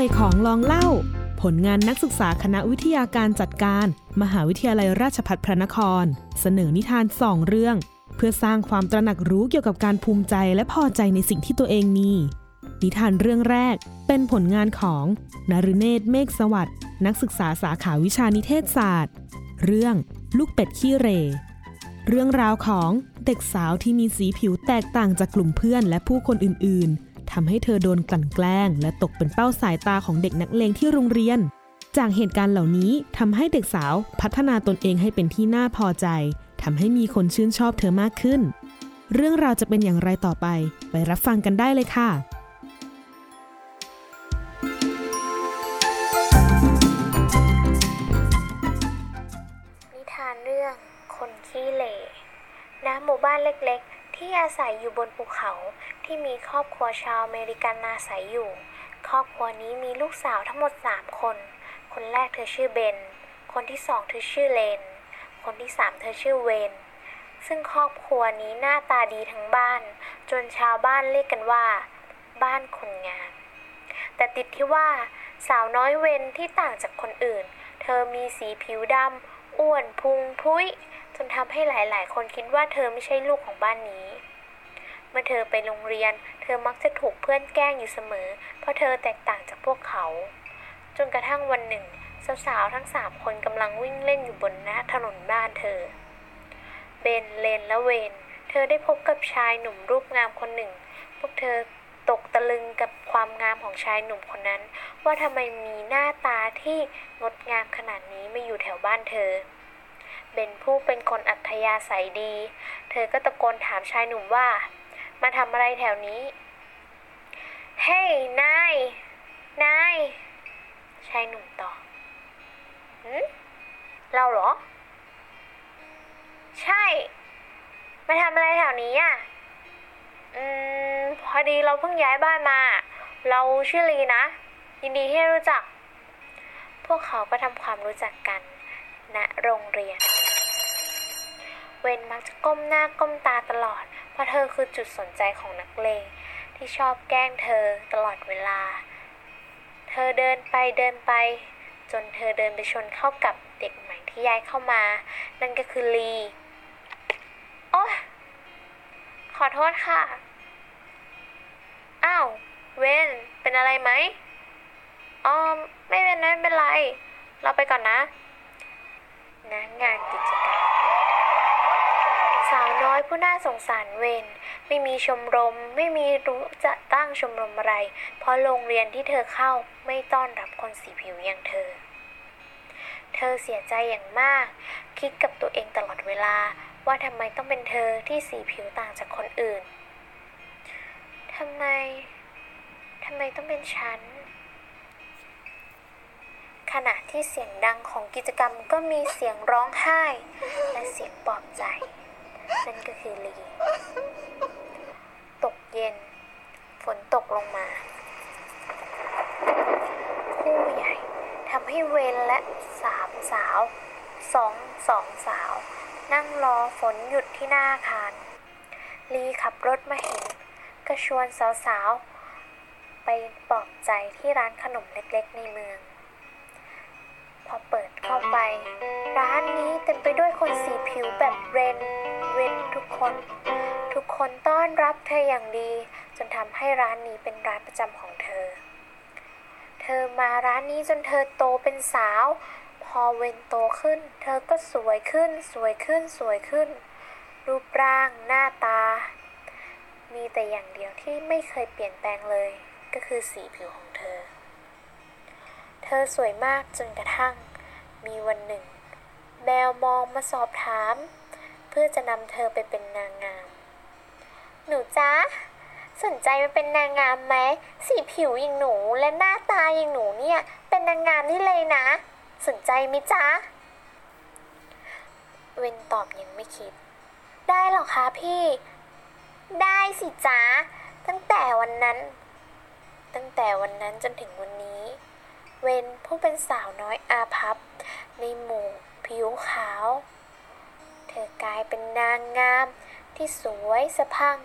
อยของลองเล่า ผลงานนักศึกษาคณะวิทยาการจัดการ มหาวิทยาลัยราชภัฏพระนคร เสนอนิทานสองเรื่อง เพื่อสร้างความตระหนักรู้เกี่ยวกับการภูมิใจและพอใจในสิ่งที่ตัวเองมีนิทานเรื่องแรกเป็นผลงานของนรุเนศเมฆสวัสด์นักศึกษาสาขาวิชานิเทศศาสตร์ เรื่องลูกเป็ดขี้เร เรื่องราวของเด็กสาวที่มีสีผิวแตกต่างจากกลุ่มเพื่อนและผู้คนอื่นๆ ทำให้เธอโดนกลั่นแกล้ง และตกเป็นเป้าสายตาของเด็กนักเลงที่โรงเรียน จากเหตุการณ์เหล่านี้ทำให้เด็กสาวพัฒนาตนเองให้เป็นที่น่าพอใจทำให้มีคนชื่นชอบเธอมากขึ้น เรื่องราวจะเป็นอย่างไรต่อไป ไปรับฟังกันได้เลยค่ะนิทานเรื่องคนขี้เหร่ณหมู่บ้านเล็กๆ ที่อาศัยอยู่บนภูเขา ที่มีครอบครัวชาวอเมริกันอาศัยอยู่ ครอบครัวนี้มีลูกสาวทั้งหมด 3 คน คนแรกเธอชื่อเบน คนที่สองเธอชื่อเลน คนที่สามเธอชื่อเวน ซึ่งครอบครัวนี้หน้าตาดีทั้งบ้าน จนชาวบ้านเรียกกันว่า บ้านคนงามแต่ติดที่ว่าสาวน้อยเวนที่ต่างจากคนอื่น เธอมีสีผิวดำอ้วนพุงพุ้ยจนทำให้หลาย ๆ คนคิดว่าเธอไม่ใช่ลูกของบ้านนี้ เมื่อเธอไปโรงเรียน เธอมักจะถูกเพื่อนแกล้งอยู่เสมอ เพราะเธอแตกต่างจากพวกเขา จนกระทั่งวันหนึ่ง สาวๆทั้งสามคนกำลังวิ่งเล่นอยู่บนหน้าถนนบ้านเธอ เบนเลนและเวนเธอได้พบกับชายหนุ่มรูปงามคนหนึ่ง พวกเธอตกตะลึงกับความงามของชายหนุ่มคนนั้น ว่าทำไมมีหน้าตาที่งดงามขนาดนี้มาอยู่แถวบ้านเธอ เบนผู้เป็นคนอัธยาศัยดี เธอก็ตะโกนถามชายหนุ่มว่า มาทำอะไรแถวนี้ เฮ้ยนาย นายชายหนุ่มตอบหืมเราเหรอ ใช่ มาทำอะไรแถวนี้อะ อืม พอดีเราเพิ่งย้ายบ้านมา เราชื่อลีนะ ยินดีที่รู้จัก พวกเขาก็ทำความรู้จักกันณโรงเรียน เวนมักจะก้มหน้าก้มตาตลอด ราะเธอคือจุดสนใจของนักเลงที่ชอบแกล้งเธอตลอดเวลา เธอเดินไปเดินไป จนเธอเดินไปชนเข้ากับเด็กใหม่ที่ย้ายเข้ามา นั่นก็คือลีโอ๊ยขอโทษค่ะ อ้าว เวนเป็นอะไรไหมอ๋อไม่เป็นไรไม่เป็นไร เราไปก่อนนะนะงานกิจกรรมาวน้อยผู้น่าสงสารเวนไม่มีชมรม ไม่มีรู้จะตั้งชมรมอะไร เพราะโรงเรียนที่เธอเข้าไม่ต้อนรับคนสีผิวอย่างเธอ เธอเสียใจอย่างมาก คิดกับตัวเองตลอดเวลาว่าทำไมต้องเป็นเธอที่สีผิวต่างจากคนอื่นทำไมทำไมต้องเป็นฉันขณะที่เสียงดังของกิจกรรมก็มีเสียงร้องไห้ และเสียงปลอบใจ นั่นก็คือลี ตกเย็น ฝนตกลงมา คู่ใหญ่ทำให้เวนและสามสาวสองสองสาว นั่งรอฝนหยุดที่หน้าอาคาร ลีขับรถมาเห็น ก็ชวนสาวๆ ไปปลอบใจที่ร้านขนมเล็กๆในเมือง พอเปิดเข้าไป ร้านนี้เต็มไปด้วยคนสีผิวแบบเรน เวนทุกคน ทุกคนต้อนรับเธออย่างดี จนทำให้ร้านนี้เป็นร้านประจำของเธอ เธอมาร้านนี้จนเธอโตเป็นสาว พอเวนโตขึ้น เธอก็สวยขึ้น สวยขึ้นสวยขึ้น รูปร่างหน้าตา มีแต่อย่างเดียวที่ไม่เคยเปลี่ยนแปลงเลย ก็คือสีผิวของเธอ เธอสวยมากจนกระทั่ง มีวันหนึ่ง แมวมองมาสอบถาม เพื่อจะนำเธอไปเป็นนางงาม หนูจ๊ะสนใจมาเป็นนางงามไหมสีผิวอย่างหนูและหน้าตาอย่างหนูเนี่ย เป็นนางงามนี่เลยนะ สนใจไหมจ๊ะ เวนตอบยังไม่คิด ได้หรอคะพี่ ได้สิจ๊ะ ตั้งแต่วันนั้น ตั้งแต่วันนั้นจนถึงวันนี้ เวนผู้เป็นสาวน้อยอาพับ ในหมู่ผิวขาว เธอกลายเป็นนางงามที่สวยสะพัง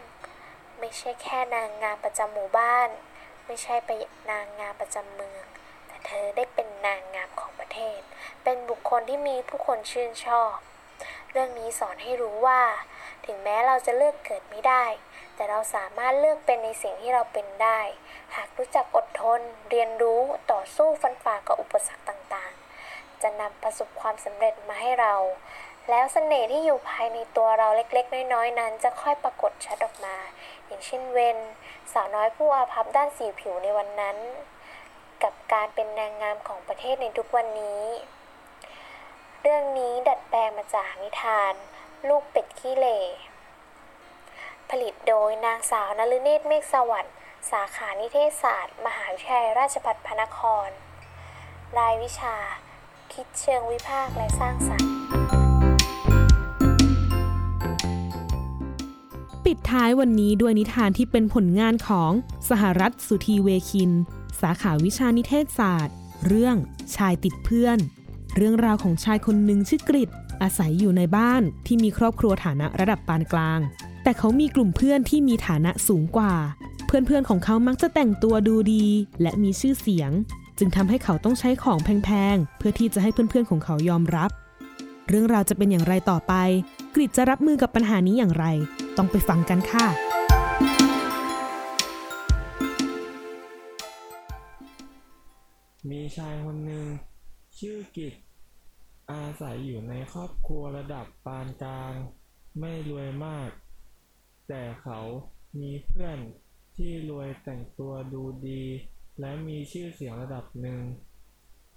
ไม่ใช่แค่นางงามประจำหมู่บ้าน ไม่ใช่ไปนางงามประจำเมือง แต่เธอได้เป็นนางงามของประเทศ เป็นบุคคลที่มีผู้คนชื่นชอบ เรื่องนี้สอนให้รู้ว่า ถึงแม้เราจะเลือกเกิดไม่ได้ แต่เราสามารถเลือกเป็นในสิ่งที่เราเป็นได้ หากรู้จักอดทน เรียนรู้ต่อสู้ฟันฝ่ากับอุปสรรคต่างๆ จะนำประสบความสำเร็จมาให้เรา แล้วเสน่ห์ที่อยู่ภายในตัวเราเล็กๆ น้อยๆ นั้น จะค่อยปรากฏชัดออกมา อย่างเช่นเวนสาวน้อยผู้อาภัพด้านสีผิวในวันนั้น กับการเป็นนางงามของประเทศในทุกวันนี้ เรื่องนี้ดัดแปลงมาจากนิทาน ลูกเป็ดขี้เหร่ ผลิตโดยนางสาวนฤเนตรเมฆสวัสดิ์สาขานิเทศศาสตร์ มหาวิทยาลัยราชภัฏพระนคร รายวิชา คิดเชิงวิพากษ์และสร้างสรรค์ ปิดท้ายวันนี้ด้วยนิทานที่เป็นผลงานของสหรัฐสุธีเวคิน สาขาวิชานิเทศศาสตร์ เรื่องชายติดเพื่อน เรื่องราวของชายคนหนึ่งชื่อกริดอาศัยอยู่ในบ้านที่มีครอบครัวฐานะระดับปานกลาง แต่เขามีกลุ่มเพื่อนที่มีฐานะสูงกว่า เพื่อนๆของเขามักจะแต่งตัวดูดี และมีชื่อเสียง จึงทำให้เขาต้องใช้ของแพงๆ เพื่อที่จะให้เพื่อนๆของเขายอมรับ เรื่องราวจะเป็นอย่างไรต่อไป กริดจะรับมือกับปัญหานี้อย่างไร ต้องไปฟังกันค่ะมีชายคนหนึ่งชื่อกิจอาศัยอยู่ในครอบครัวระดับปานกลาง ไม่รวยมาก แต่เขามีเพื่อนที่รวยแต่งตัวดูดี และมีชื่อเสียงระดับหนึ่ง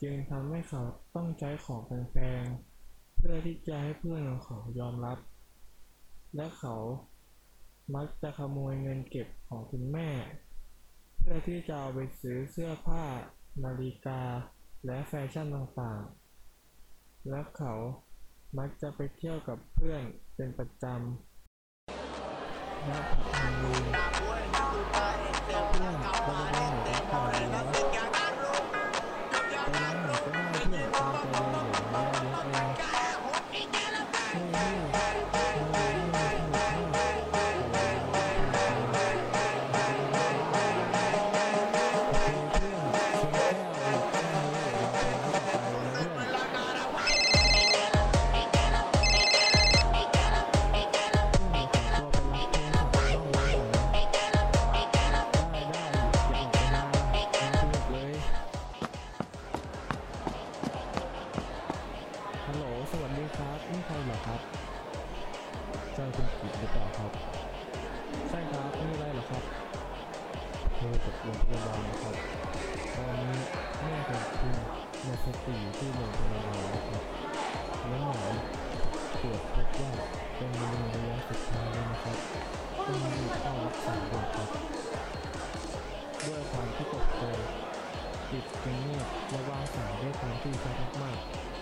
จึงทำให้เขาต้องใช้ของแพงๆเพื่อที่จะให้เพื่อนของเขายอมรับ และเขามักจะขโมยเงินเก็บของคุณแม่ เพื่อที่จะเอาไปซื้อเสื้อผ้า นาฬิกา และแฟชั่นต่างๆ และเขามักจะไปเที่ยวกับเพื่อนเป็นประจำ i'm gonna Yeah. ตรวจพบว่าเป็นมะเร็งระยะสุดท้ายแล้วนะครับต้องรีบเข้ารักษาด่วนครับด้วยความที่ตกใจจิตจึงเงียบและวางสายด้วยความที่ชัดมากๆ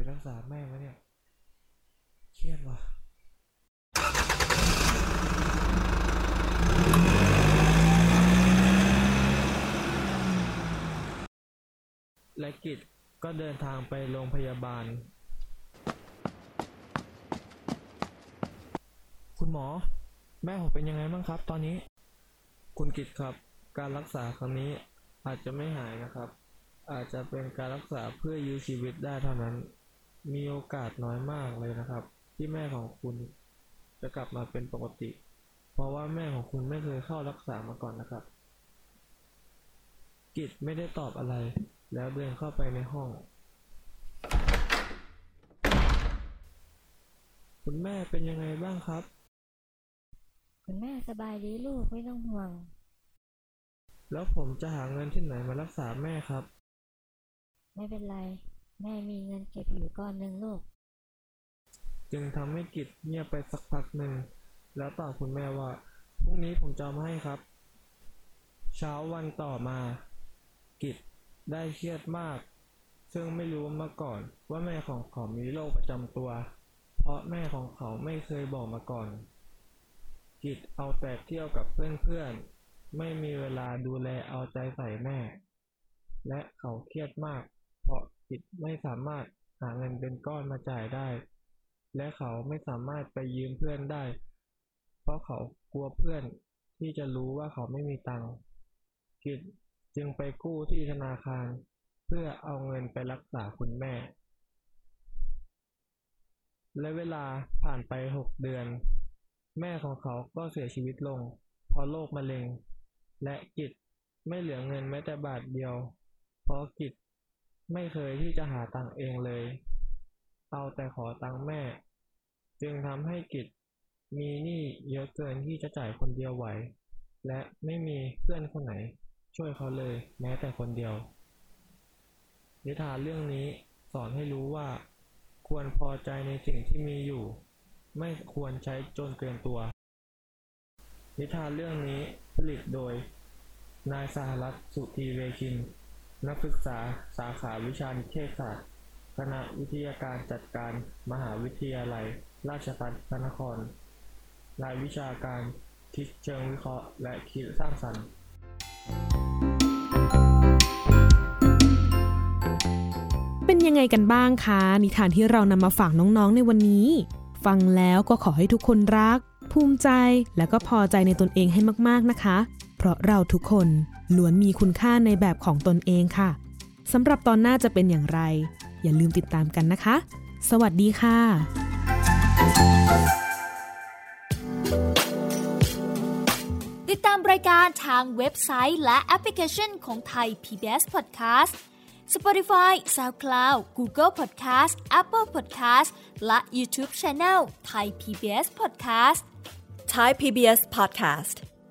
ไหนไปรักษาแม่วะเนี่ย เครียดว่ะและกิจก็เดินทางไปโรงพยาบาล คุณหมอ แม่ผมเป็นยังไงบ้างครับ ตอนนี้ คุณกิจครับ การรักษาครั้งนี้อาจจะไม่หายนะครับ อาจจะเป็นการรักษาเพื่อยื้อชีวิตได้เท่านั้น มีโอกาสน้อยมากเลยนะครับ ที่แม่ของคุณจะกลับมาเป็นปกติ เพราะว่าแม่ของคุณไม่เคยเข้ารักษามาก่อนนะครับ กิจไม่ได้ตอบอะไร แล้วเดินเข้าไปในห้อง คุณแม่เป็นยังไงบ้างครับ คุณแม่สบายดีลูกไม่ต้องห่วง แล้วผมจะหาเงินที่ไหนมารักษาแม่ครับ ไม่เป็นไร แม่มีเงินเก็บอยู่ก้อนหนึ่งลูก จึงทำให้กิจเงียบไปสักพักหนึ่ง แล้วตอบคุณแม่ว่า พรุ่งนี้ผมจะมาให้ครับ เช้าวันต่อมา กิจได้เครียดมาก ซึ่งไม่รู้มาก่อนว่าแม่ของเขามีโรคประจำตัว เพราะแม่ของเขาไม่เคยบอกมาก่อน กิจเอาแต่เที่ยวกับเพื่อนๆ ไม่มีเวลาดูแลเอาใจใส่แม่ และเขาเครียดมาก กิจไม่สามารถหาเงินเป็นก้อนมาจ่ายได้ และเขาไม่สามารถไปยืมเพื่อนได้ เพราะเขากลัวเพื่อนที่จะรู้ว่าเขาไม่มีตังค์กิจจึงไปกู้ที่ธนาคาร เพื่อเอาเงินไปรักษาคุณแม่ และเวลาผ่านไปหกเดือน แม่ของเขาก็เสียชีวิตลง เพราะโรคมะเร็ง และกิจไม่เหลือเงินแม้แต่บาทเดียว เพราะกิจ ไม่เคยที่จะหาตังเองเลย เอาแต่ขอตังแม่ จึงทำให้กิจมีหนี้เยอะเกินที่จะจ่ายคนเดียวไหว และไม่มีเพื่อนคนไหน ช่วยเขาเลยแม้แต่คนเดียว นิทานเรื่องนี้สอนให้รู้ว่า ควรพอใจในสิ่งที่มีอยู่ ไม่ควรใช้จนเกินตัว นิทานเรื่องนี้ผลิตโดย นายสหรัฐสุธีเวคิน นักศึกษาสาขาวิชานิเทศศาสตร์ คณะวิทยาการจัดการมหาวิทยาลัย ราชภัฏพระนคร รายวิชาการคิดเชิงวิเคราะห์ และคิดสร้างสรรค์เป็นยังไงกันบ้างคะ นิทานที่เรานำมาฝากน้องๆในวันนี้ ฟังแล้วก็ขอให้ทุกคนรัก ภูมิใจและก็พอใจในตนเองให้มากๆนะคะ เพราะเราทุกคน ล้วนมีคุณค่าในแบบของตนเองค่ะสำหรับตอนหน้าจะเป็นอย่างไร อย่าลืมติดตามกันนะคะ สวัสดีค่ะ ติดตามรายการทางเว็บไซต์และแอปพลิเคชันของไทย PBS Podcast Spotify SoundCloud Google Podcast Apple Podcast และ YouTube Channel Thai PBS Podcast Thai PBS podcast.